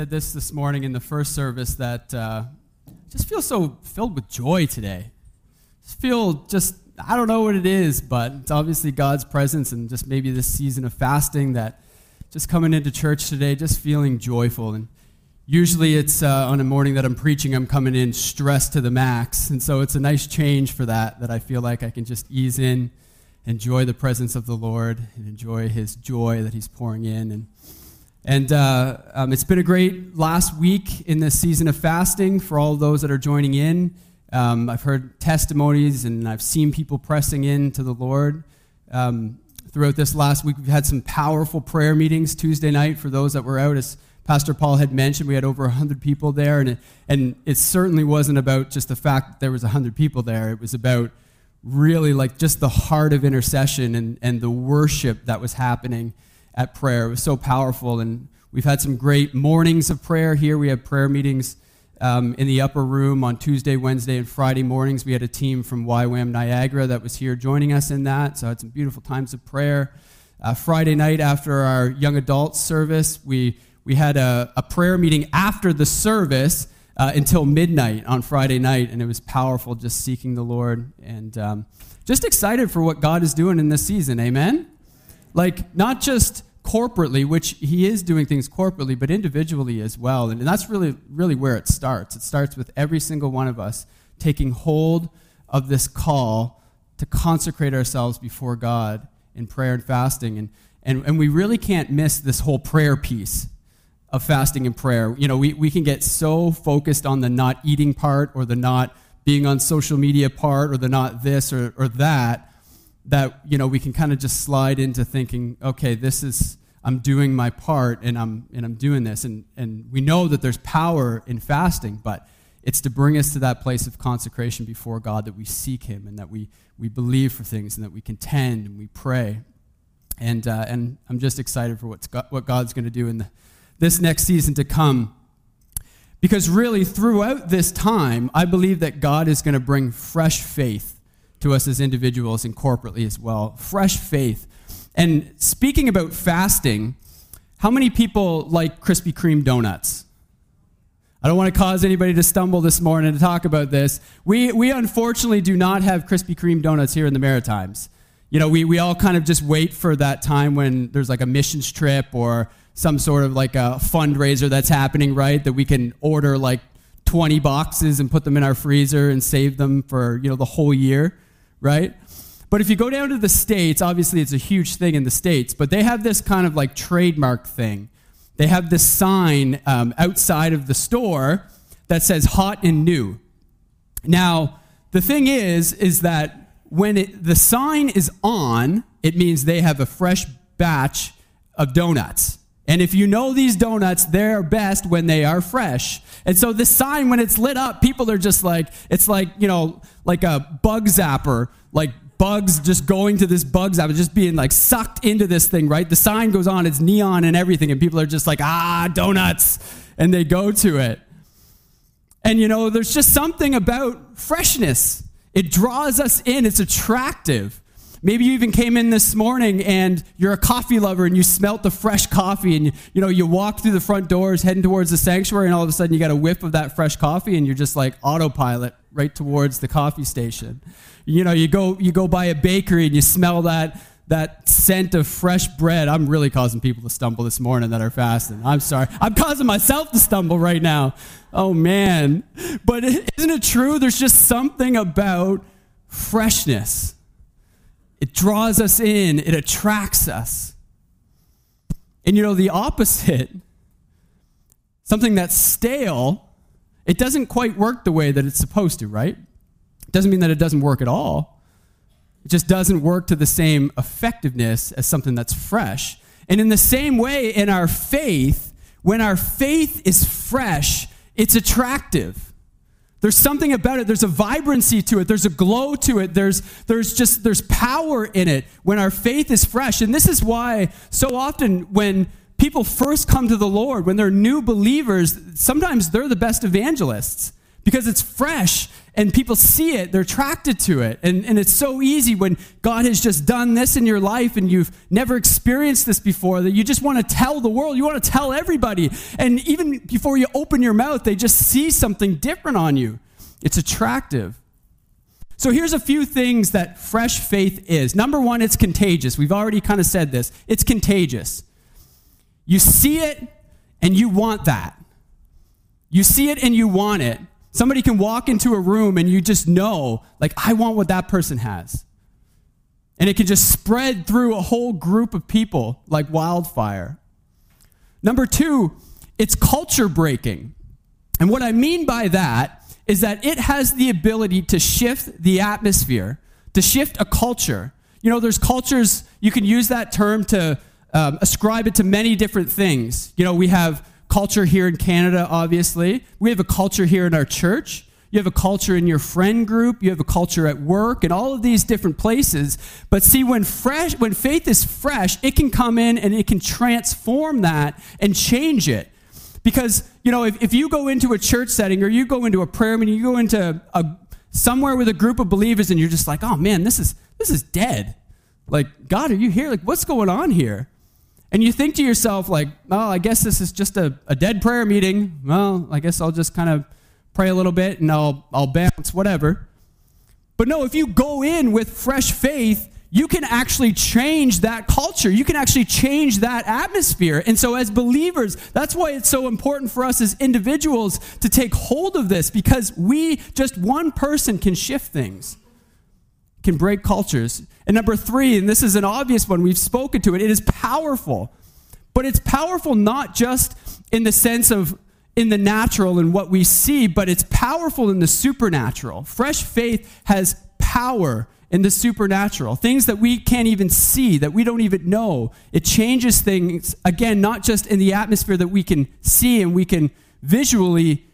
said this this morning in the first service that uh, just feel so filled with joy today. Just feel just I don't know what it is, but it's obviously God's presence and just maybe this season of fasting that just coming into church today, just feeling joyful. And usually it's uh, on a morning that I'm preaching, I'm coming in stressed to the max, and so it's a nice change for that. That I feel like I can just ease in, enjoy the presence of the Lord, and enjoy His joy that He's pouring in and. And uh, um, it's been a great last week in this season of fasting for all those that are joining in. Um, I've heard testimonies and I've seen people pressing in to the Lord. Um, throughout this last week, we've had some powerful prayer meetings Tuesday night for those that were out. As Pastor Paul had mentioned, we had over 100 people there. And it, and it certainly wasn't about just the fact that there was 100 people there. It was about really like just the heart of intercession and, and the worship that was happening at prayer. It was so powerful. And we've had some great mornings of prayer here. We have prayer meetings um, in the upper room on Tuesday, Wednesday, and Friday mornings. We had a team from YWAM Niagara that was here joining us in that. So I had some beautiful times of prayer. Uh, Friday night after our young adults service, we, we had a, a prayer meeting after the service uh, until midnight on Friday night, and it was powerful just seeking the Lord and um, just excited for what God is doing in this season. Amen? Like, not just corporately, which he is doing things corporately, but individually as well. And that's really, really where it starts. It starts with every single one of us taking hold of this call to consecrate ourselves before God in prayer and fasting. And, and, and we really can't miss this whole prayer piece of fasting and prayer. You know, we, we can get so focused on the not eating part or the not being on social media part or the not this or, or that that you know we can kind of just slide into thinking okay this is i'm doing my part and i'm and i'm doing this. And and we know that there's power in fasting but it's to bring us to that place of consecration before god that we seek him and that we we believe for things and that we contend and we pray. And uh, and i'm just excited for what's what god's going to do in the, this next season to come. Because really throughout this time i believe that god is going to bring fresh faith to us as individuals and corporately as well. Fresh faith. And speaking about fasting, how many people like Krispy Kreme donuts? I don't want to cause anybody to stumble this morning to talk about this. We, we unfortunately do not have Krispy Kreme donuts here in the Maritimes. You know, we, we all kind of just wait for that time when there's like a missions trip or some sort of like a fundraiser that's happening, right? That we can order like 20 boxes and put them in our freezer and save them for, you know, the whole year right? But if you go down to the States, obviously it's a huge thing in the States, but they have this kind of like trademark thing. They have this sign um, outside of the store that says hot and new. Now, the thing is, is that when it, the sign is on, it means they have a fresh batch of donuts. And if you know these donuts, they're best when they are fresh. And so this sign, when it's lit up, people are just like, it's like, you know, like a bug zapper, like bugs just going to this bug zapper, just being like sucked into this thing, right? The sign goes on, it's neon and everything, and people are just like, ah, donuts. And they go to it. And you know, there's just something about freshness. It draws us in, it's attractive. Maybe you even came in this morning and you're a coffee lover and you smelt the fresh coffee and you, know you walk through the front doors heading towards the sanctuary and all of a sudden you got a whiff of that fresh coffee and you're just like autopilot right towards the coffee station. You know, you go you go by a bakery and you smell that that scent of fresh bread. I'm really causing people to stumble this morning that are fasting. I'm sorry. I'm causing myself to stumble right now. Oh man. But isn't it true there's just something about freshness it draws us in, it attracts us. And you know, the opposite, something that's stale, it doesn't quite work the way that it's supposed to, right? It doesn't mean that it doesn't work at all. It just doesn't work to the same effectiveness as something that's fresh. And in the same way, in our faith, when our faith is fresh, it's attractive. There's something about it. There's a vibrancy to it. There's a glow to it. There's, there's just, there's power in it when our faith is fresh. And this is why so often when people first come to the Lord, when they're new believers, sometimes they're the best evangelists because it's fresh and people see it, they're attracted to it. And, and it's so easy when God has just done this in your life and you've never experienced this before that you just want to tell the world, you want to tell everybody. And even before you open your mouth, they just see something different on you. It's attractive. So here's a few things that fresh faith is. Number one, it's contagious. We've already kind of said this. It's contagious. You see it and you want that. You see it and you want it. Somebody can walk into a room and you just know, like, I want what that person has. And it can just spread through a whole group of people like wildfire. Number two, it's culture breaking. And what I mean by that is that it has the ability to shift the atmosphere, to shift a culture. You know, there's cultures, you can use that term to um, ascribe it to many different things. You know, we have culture here in Canada, obviously. We have a culture here in our church. You have a culture in your friend group. You have a culture at work and all of these different places. But see, when fresh, when faith is fresh, it can come in and it can transform that and change it. Because, you know, if, if you go into a church setting or you go into a prayer meeting, you go into a, somewhere with a group of believers and you're just like, oh man, this is, this is dead. Like, God, are you here? Like, what's going on here? And you think to yourself, like, oh, I guess this is just a, a dead prayer meeting. Well, I guess I'll just kind of pray a little bit and I'll, I'll bounce, whatever. But no, if you go in with fresh faith, you can actually change that culture. You can actually change that atmosphere. And so, as believers, that's why it's so important for us as individuals to take hold of this because we, just one person, can shift things, can break cultures. And number three, and this is an obvious one, we've spoken to it, it is powerful. But it's powerful not just in the sense of in the natural and what we see, but it's powerful in the supernatural. Fresh faith has power in the supernatural, things that we can't even see, that we don't even know. It changes things, again, not just in the atmosphere that we can see and we can visually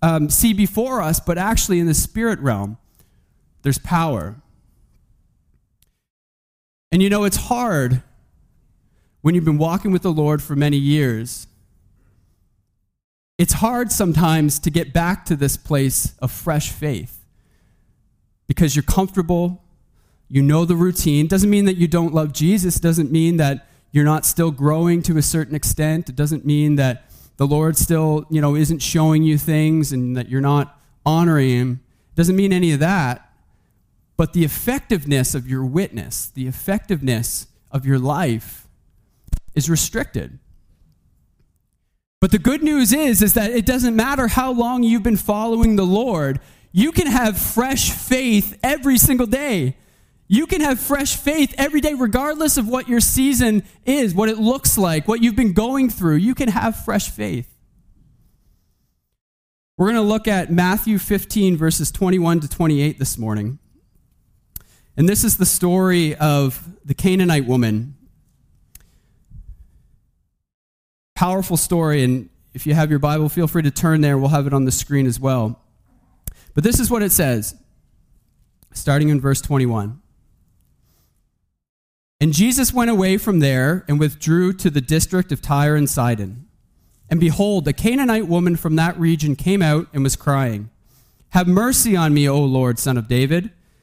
um, see before us, but actually in the spirit realm. There's power. And you know, it's hard when you've been walking with the Lord for many years. It's hard sometimes to get back to this place of fresh faith because you're comfortable, you know the routine. Doesn't mean that you don't love Jesus, doesn't mean that you're not still growing to a certain extent. It doesn't mean that the Lord still, you know, isn't showing you things and that you're not honoring him. It doesn't mean any of that. But the effectiveness of your witness, the effectiveness of your life is restricted. But the good news is is that it doesn't matter how long you've been following the Lord, you can have fresh faith every single day. You can have fresh faith every day regardless of what your season is, what it looks like, what you've been going through. You can have fresh faith. We're going to look at Matthew 15 verses 21 to 28 this morning. And this is the story of the Canaanite woman. Powerful story, and if you have your Bible, feel free to turn there. We'll have it on the screen as well. But this is what it says, starting in verse 21. And Jesus went away from there and withdrew to the district of Tyre and Sidon. And behold, a Canaanite woman from that region came out and was crying, Have mercy on me, O Lord, son of David.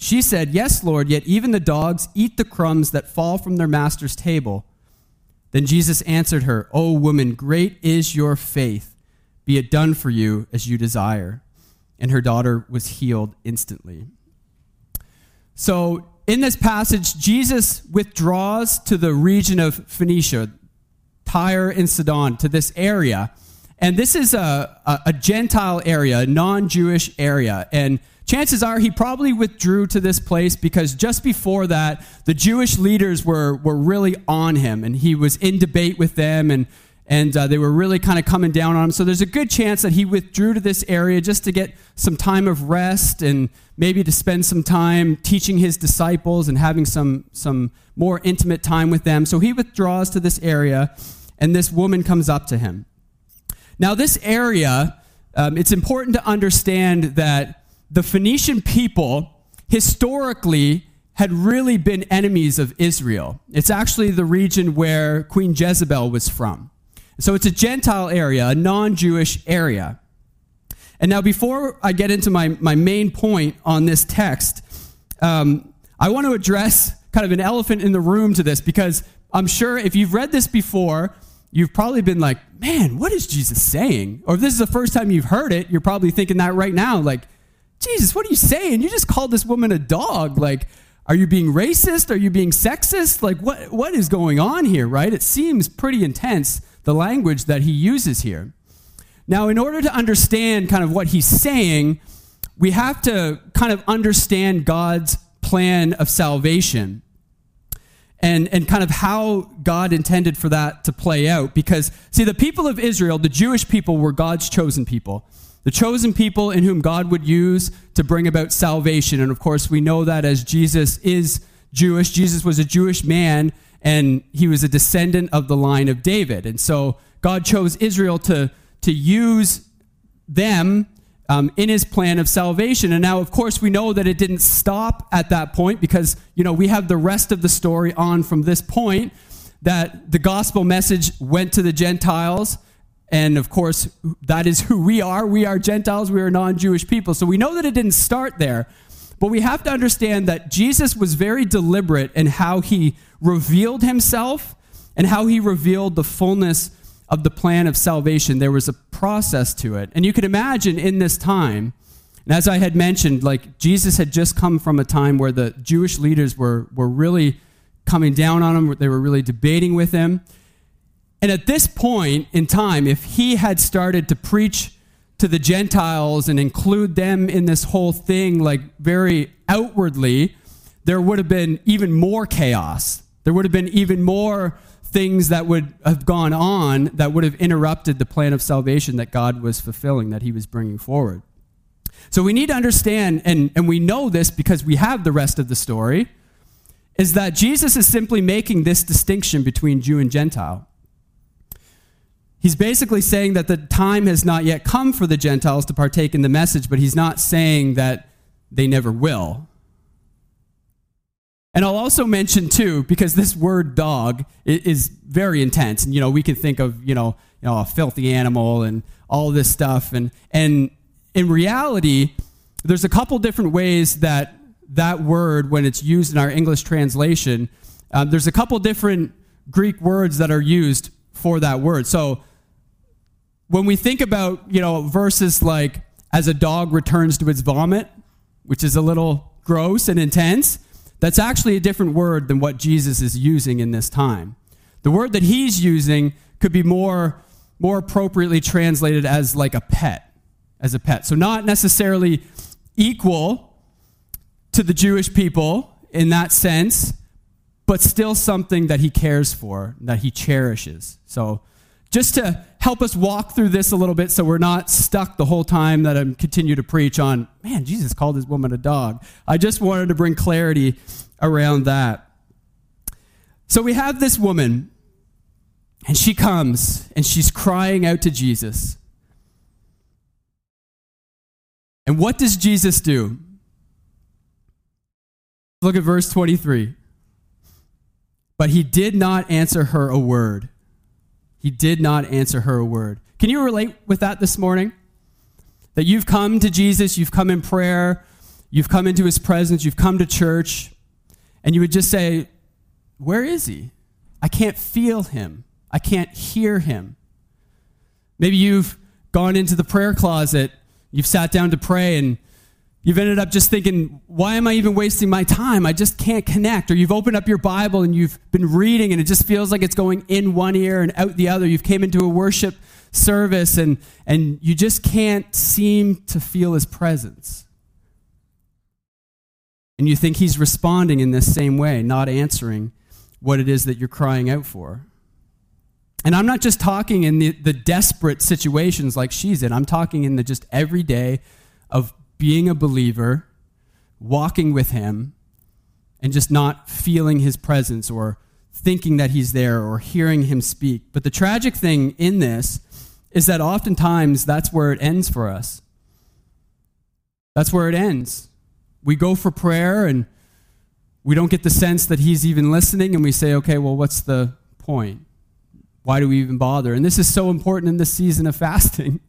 She said, Yes, Lord, yet even the dogs eat the crumbs that fall from their master's table. Then Jesus answered her, O woman, great is your faith. Be it done for you as you desire. And her daughter was healed instantly. So, in this passage, Jesus withdraws to the region of Phoenicia, Tyre and Sidon, to this area. And this is a, a, a Gentile area, non Jewish area. And chances are he probably withdrew to this place because just before that, the Jewish leaders were, were really on him and he was in debate with them and, and uh, they were really kind of coming down on him. So there's a good chance that he withdrew to this area just to get some time of rest and maybe to spend some time teaching his disciples and having some, some more intimate time with them. So he withdraws to this area, and this woman comes up to him. Now, this area, um, it's important to understand that the Phoenician people historically had really been enemies of Israel. It's actually the region where Queen Jezebel was from. So it's a Gentile area, a non Jewish area. And now, before I get into my, my main point on this text, um, I want to address kind of an elephant in the room to this because I'm sure if you've read this before, you've probably been like, man, what is Jesus saying? Or if this is the first time you've heard it, you're probably thinking that right now. Like, Jesus, what are you saying? You just called this woman a dog. Like, are you being racist? Are you being sexist? Like, what, what is going on here, right? It seems pretty intense the language that he uses here. Now, in order to understand kind of what he's saying, we have to kind of understand God's plan of salvation and, and kind of how God intended for that to play out. Because, see, the people of Israel, the Jewish people, were God's chosen people. The chosen people in whom God would use to bring about salvation. And of course, we know that as Jesus is Jewish, Jesus was a Jewish man and he was a descendant of the line of David. And so God chose Israel to, to use them um, in his plan of salvation. And now, of course, we know that it didn't stop at that point because, you know, we have the rest of the story on from this point that the gospel message went to the Gentiles. And of course, that is who we are. We are Gentiles, we are non Jewish people. So we know that it didn't start there. But we have to understand that Jesus was very deliberate in how he revealed himself and how he revealed the fullness of the plan of salvation. There was a process to it. And you can imagine in this time, and as I had mentioned, like Jesus had just come from a time where the Jewish leaders were, were really coming down on him, they were really debating with him. And at this point in time, if he had started to preach to the Gentiles and include them in this whole thing, like very outwardly, there would have been even more chaos. There would have been even more things that would have gone on that would have interrupted the plan of salvation that God was fulfilling, that He was bringing forward. So we need to understand, and, and we know this because we have the rest of the story, is that Jesus is simply making this distinction between Jew and Gentile. He's basically saying that the time has not yet come for the Gentiles to partake in the message, but he's not saying that they never will. And I'll also mention too, because this word dog is very intense, and you know we can think of you know you know a filthy animal and all this stuff, and and in reality, there's a couple different ways that that word, when it's used in our English translation, um, there's a couple different Greek words that are used for that word. So when we think about, you know, verses like, as a dog returns to its vomit, which is a little gross and intense, that's actually a different word than what Jesus is using in this time. The word that he's using could be more, more appropriately translated as like a pet, as a pet. So not necessarily equal to the Jewish people in that sense, but still something that he cares for, that he cherishes. So just to help us walk through this a little bit so we're not stuck the whole time that I'm continue to preach on, man, Jesus called this woman a dog. I just wanted to bring clarity around that. So we have this woman, and she comes and she's crying out to Jesus. And what does Jesus do? Look at verse 23. But he did not answer her a word. He did not answer her a word. Can you relate with that this morning? That you've come to Jesus, you've come in prayer, you've come into his presence, you've come to church, and you would just say, Where is he? I can't feel him. I can't hear him. Maybe you've gone into the prayer closet, you've sat down to pray, and You've ended up just thinking, why am I even wasting my time? I just can't connect. Or you've opened up your Bible and you've been reading and it just feels like it's going in one ear and out the other. You've came into a worship service and, and you just can't seem to feel his presence. And you think he's responding in this same way, not answering what it is that you're crying out for. And I'm not just talking in the, the desperate situations like she's in, I'm talking in the just everyday of being a believer, walking with Him, and just not feeling His presence or thinking that He's there or hearing Him speak. But the tragic thing in this is that oftentimes that's where it ends for us. That's where it ends. We go for prayer and we don't get the sense that He's even listening, and we say, okay, well, what's the point? Why do we even bother? And this is so important in this season of fasting,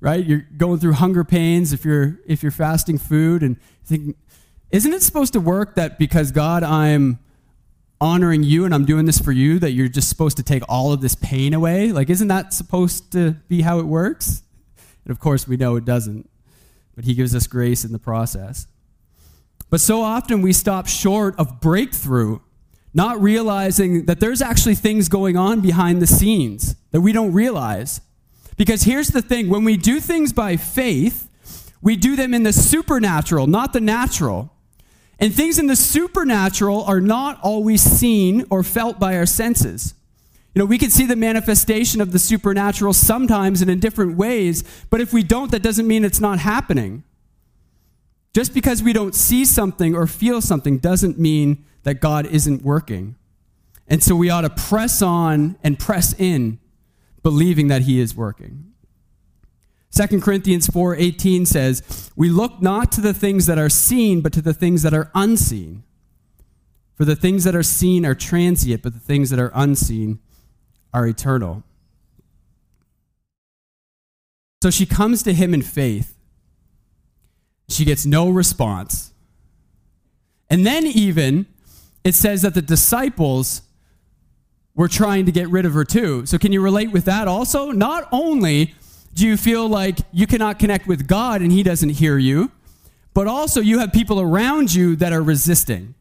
right? You're going through hunger pains if you're if you're fasting food and think, isn't it supposed to work that because God, I'm honoring you and I'm doing this for you, that you're just supposed to take all of this pain away? Like, isn't that supposed to be how it works? And of course, we know it doesn't. But He gives us grace in the process. But so often we stop short of breakthrough not realizing that there's actually things going on behind the scenes that we don't realize. Because here's the thing when we do things by faith, we do them in the supernatural, not the natural. And things in the supernatural are not always seen or felt by our senses. You know, we can see the manifestation of the supernatural sometimes and in different ways, but if we don't, that doesn't mean it's not happening. Just because we don't see something or feel something doesn't mean that God isn't working. And so we ought to press on and press in, believing that He is working. 2 Corinthians 4:18 says, "We look not to the things that are seen, but to the things that are unseen. For the things that are seen are transient, but the things that are unseen are eternal." So she comes to him in faith. She gets no response. And then even it says that the disciples were trying to get rid of her too. So, can you relate with that also? Not only do you feel like you cannot connect with God and He doesn't hear you, but also you have people around you that are resisting.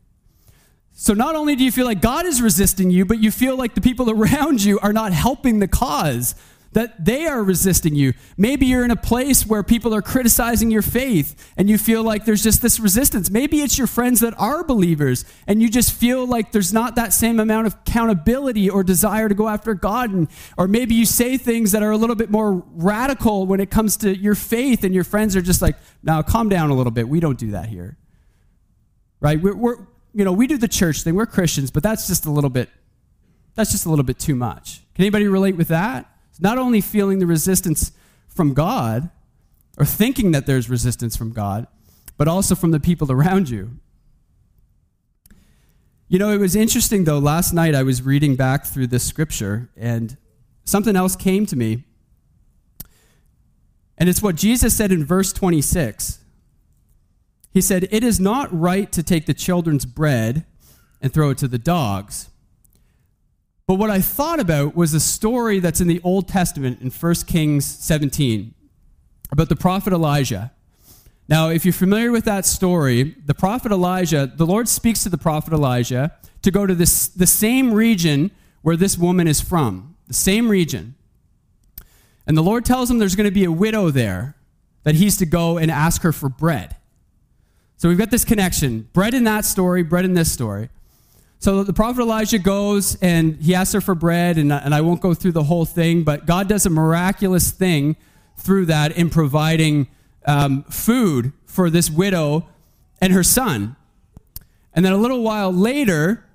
So, not only do you feel like God is resisting you, but you feel like the people around you are not helping the cause that they are resisting you. Maybe you're in a place where people are criticizing your faith and you feel like there's just this resistance. Maybe it's your friends that are believers and you just feel like there's not that same amount of accountability or desire to go after God. And, or maybe you say things that are a little bit more radical when it comes to your faith and your friends are just like, now calm down a little bit. We don't do that here. Right? We're, we're you know, we do the church thing. We're Christians, but that's just a little bit, that's just a little bit too much. Can anybody relate with that? Not only feeling the resistance from God or thinking that there's resistance from God, but also from the people around you. You know, it was interesting though. Last night I was reading back through this scripture and something else came to me. And it's what Jesus said in verse 26. He said, It is not right to take the children's bread and throw it to the dogs. But what I thought about was a story that's in the Old Testament in 1 Kings 17 about the prophet Elijah. Now, if you're familiar with that story, the prophet Elijah, the Lord speaks to the prophet Elijah to go to this, the same region where this woman is from, the same region. And the Lord tells him there's going to be a widow there that he's to go and ask her for bread. So we've got this connection bread in that story, bread in this story. So the prophet Elijah goes and he asks her for bread, and, and I won't go through the whole thing, but God does a miraculous thing through that in providing um, food for this widow and her son. And then a little while later,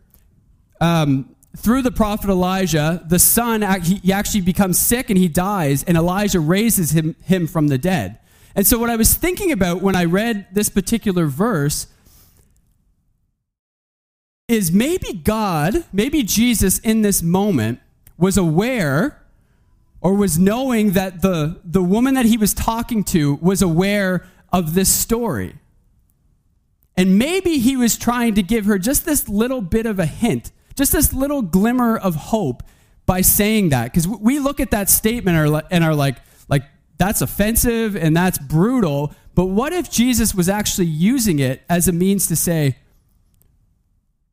um, through the prophet Elijah, the son he actually becomes sick and he dies, and Elijah raises him, him from the dead. And so, what I was thinking about when I read this particular verse is maybe God, maybe Jesus in this moment was aware or was knowing that the, the woman that he was talking to was aware of this story. And maybe he was trying to give her just this little bit of a hint, just this little glimmer of hope by saying that. Because we look at that statement and are like, like, that's offensive and that's brutal. But what if Jesus was actually using it as a means to say,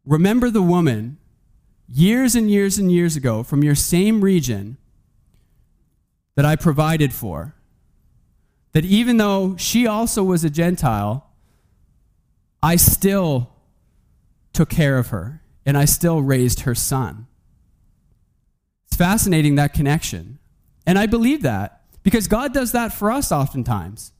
Remember the woman years and years and years ago from your same region that I provided for. That even though she also was a Gentile, I still took care of her and I still raised her son. It's fascinating, that connection. And I believe that because God does that for us oftentimes.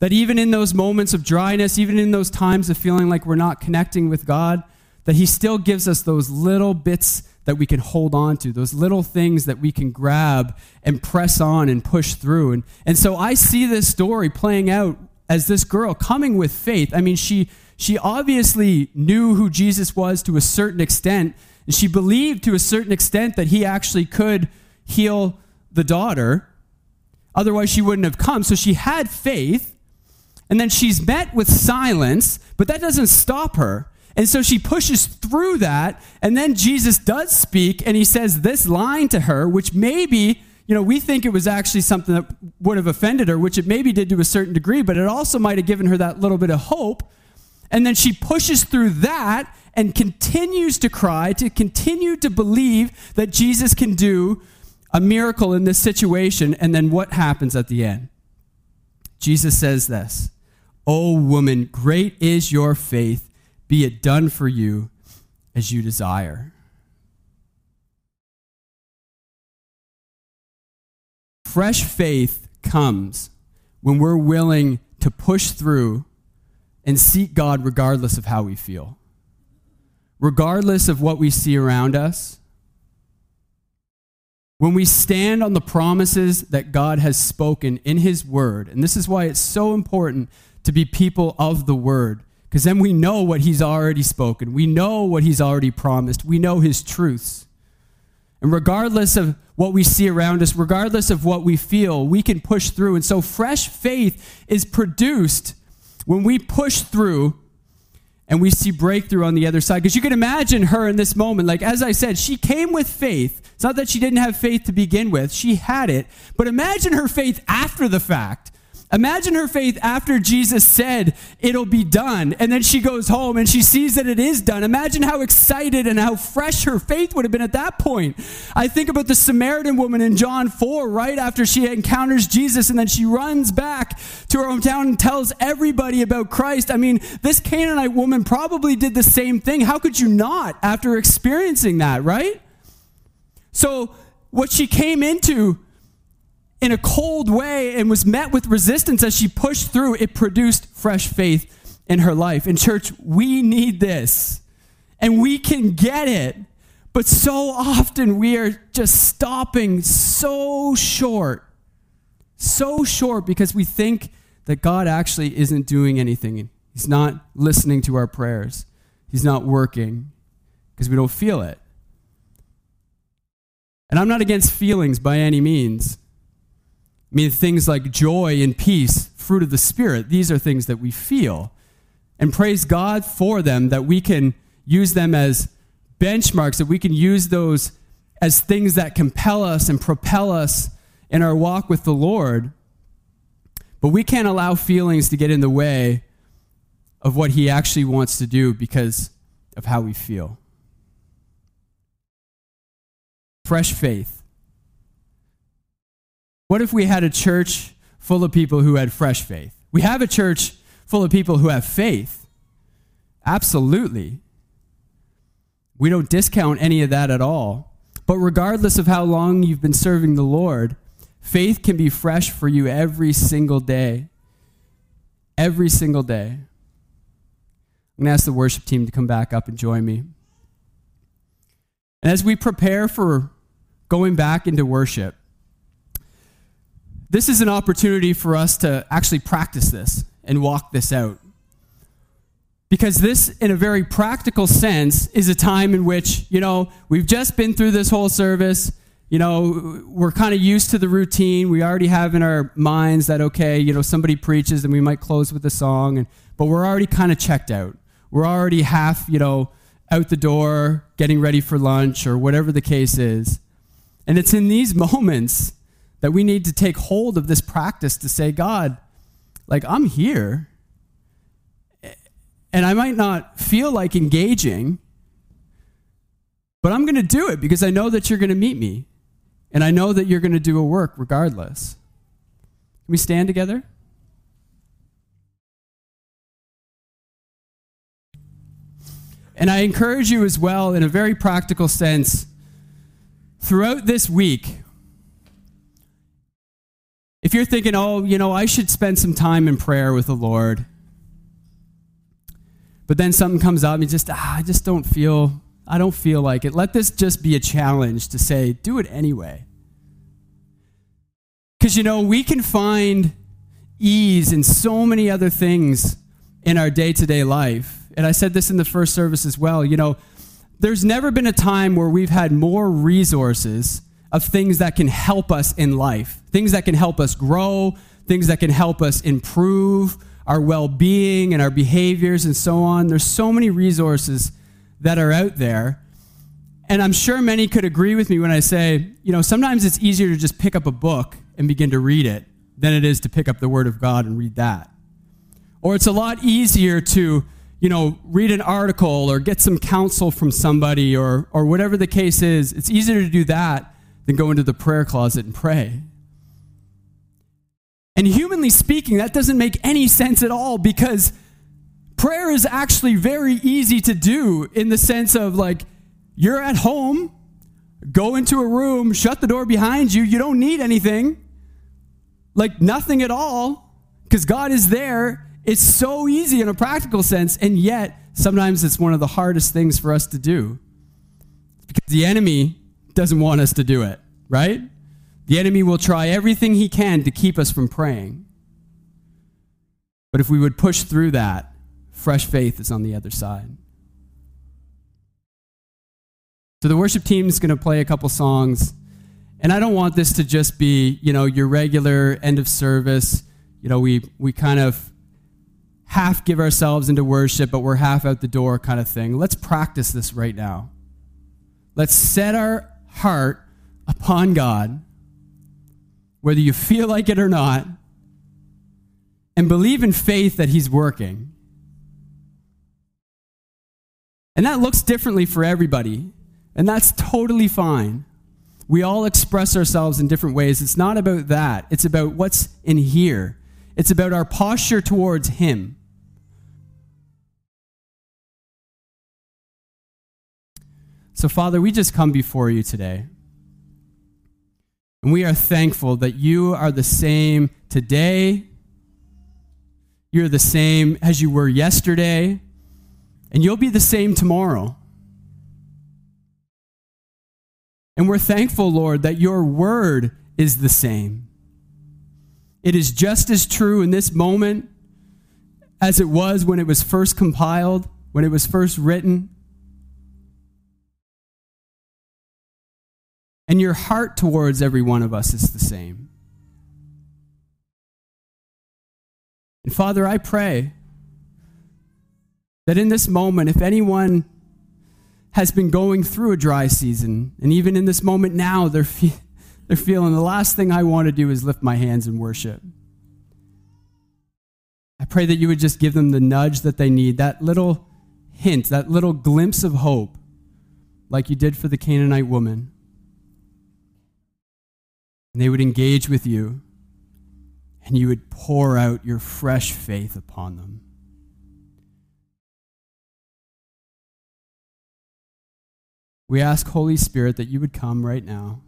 That even in those moments of dryness, even in those times of feeling like we're not connecting with God, that He still gives us those little bits that we can hold on to, those little things that we can grab and press on and push through. And, and so I see this story playing out as this girl coming with faith. I mean, she, she obviously knew who Jesus was to a certain extent, and she believed to a certain extent that he actually could heal the daughter. Otherwise, she wouldn't have come. So she had faith. And then she's met with silence, but that doesn't stop her. And so she pushes through that. And then Jesus does speak, and he says this line to her, which maybe, you know, we think it was actually something that would have offended her, which it maybe did to a certain degree, but it also might have given her that little bit of hope. And then she pushes through that and continues to cry, to continue to believe that Jesus can do a miracle in this situation. And then what happens at the end? Jesus says this O woman, great is your faith. Be it done for you as you desire. Fresh faith comes when we're willing to push through and seek God regardless of how we feel, regardless of what we see around us. When we stand on the promises that God has spoken in His Word, and this is why it's so important to be people of the Word, because then we know what He's already spoken, we know what He's already promised, we know His truths. And regardless of what we see around us, regardless of what we feel, we can push through. And so, fresh faith is produced when we push through and we see breakthrough on the other side. Because you can imagine her in this moment. Like, as I said, she came with faith. It's not that she didn't have faith to begin with, she had it. But imagine her faith after the fact. Imagine her faith after Jesus said, It'll be done. And then she goes home and she sees that it is done. Imagine how excited and how fresh her faith would have been at that point. I think about the Samaritan woman in John 4, right after she encounters Jesus, and then she runs back to her hometown and tells everybody about Christ. I mean, this Canaanite woman probably did the same thing. How could you not after experiencing that, right? So, what she came into in a cold way and was met with resistance as she pushed through, it produced fresh faith in her life. In church, we need this and we can get it. But so often we are just stopping so short, so short because we think that God actually isn't doing anything. He's not listening to our prayers, He's not working because we don't feel it. And I'm not against feelings by any means. I mean, things like joy and peace, fruit of the Spirit, these are things that we feel. And praise God for them, that we can use them as benchmarks, that we can use those as things that compel us and propel us in our walk with the Lord. But we can't allow feelings to get in the way of what He actually wants to do because of how we feel. Fresh faith what if we had a church full of people who had fresh faith? We have a church full of people who have faith. Absolutely. We don't discount any of that at all. But regardless of how long you've been serving the Lord, faith can be fresh for you every single day. Every single day. I'm going to ask the worship team to come back up and join me. And as we prepare for going back into worship, this is an opportunity for us to actually practice this and walk this out. Because this, in a very practical sense, is a time in which, you know, we've just been through this whole service. You know, we're kind of used to the routine. We already have in our minds that, okay, you know, somebody preaches and we might close with a song, and, but we're already kind of checked out. We're already half, you know, out the door, getting ready for lunch or whatever the case is. And it's in these moments that we need to take hold of this practice to say, God, like, I'm here. And I might not feel like engaging, but I'm going to do it because I know that you're going to meet me. And I know that you're going to do a work regardless. Can we stand together? And I encourage you as well, in a very practical sense, throughout this week, if you're thinking, oh, you know, I should spend some time in prayer with the Lord, but then something comes up and just, ah, I just don't feel, I don't feel like it. Let this just be a challenge to say, do it anyway. Because, you know, we can find ease in so many other things in our day to day life. And I said this in the first service as well. You know, there's never been a time where we've had more resources of things that can help us in life, things that can help us grow, things that can help us improve our well being and our behaviors and so on. There's so many resources that are out there. And I'm sure many could agree with me when I say, you know, sometimes it's easier to just pick up a book and begin to read it than it is to pick up the Word of God and read that. Or it's a lot easier to, you know, read an article or get some counsel from somebody or, or whatever the case is. It's easier to do that than go into the prayer closet and pray. And humanly speaking, that doesn't make any sense at all because prayer is actually very easy to do in the sense of like, you're at home, go into a room, shut the door behind you, you don't need anything, like nothing at all, because God is there. It's so easy in a practical sense, and yet sometimes it's one of the hardest things for us to do because the enemy doesn't want us to do it, right? The enemy will try everything he can to keep us from praying. But if we would push through that, fresh faith is on the other side. So the worship team is going to play a couple songs. And I don't want this to just be, you know, your regular end of service. You know, we, we kind of half give ourselves into worship, but we're half out the door kind of thing. Let's practice this right now. Let's set our heart upon God whether you feel like it or not, and believe in faith that He's working. And that looks differently for everybody, and that's totally fine. We all express ourselves in different ways. It's not about that, it's about what's in here, it's about our posture towards Him. So, Father, we just come before you today. And we are thankful that you are the same today. You're the same as you were yesterday. And you'll be the same tomorrow. And we're thankful, Lord, that your word is the same. It is just as true in this moment as it was when it was first compiled, when it was first written. And your heart towards every one of us is the same. And Father, I pray that in this moment, if anyone has been going through a dry season, and even in this moment now, they're, fe- they're feeling the last thing I want to do is lift my hands and worship. I pray that you would just give them the nudge that they need, that little hint, that little glimpse of hope, like you did for the Canaanite woman and they would engage with you, and you would pour out your fresh faith upon them. We ask, Holy Spirit, that you would come right now.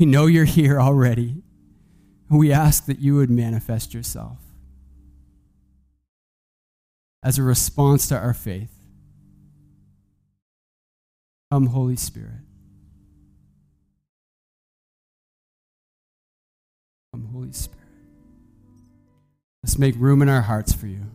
We know you're here already. We ask that you would manifest yourself as a response to our faith. Come, Holy Spirit. Come, Holy Spirit. Let's make room in our hearts for you.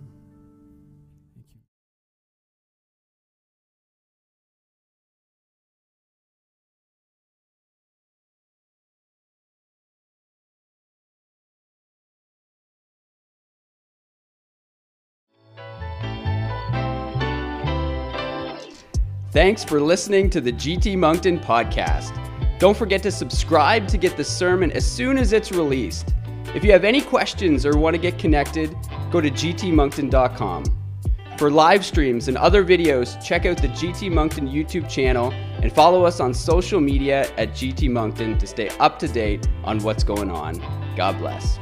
Thanks for listening to the GT Moncton podcast. Don't forget to subscribe to get the sermon as soon as it's released. If you have any questions or want to get connected, go to gtmoncton.com. For live streams and other videos, check out the GT Moncton YouTube channel and follow us on social media at GT Moncton to stay up to date on what's going on. God bless.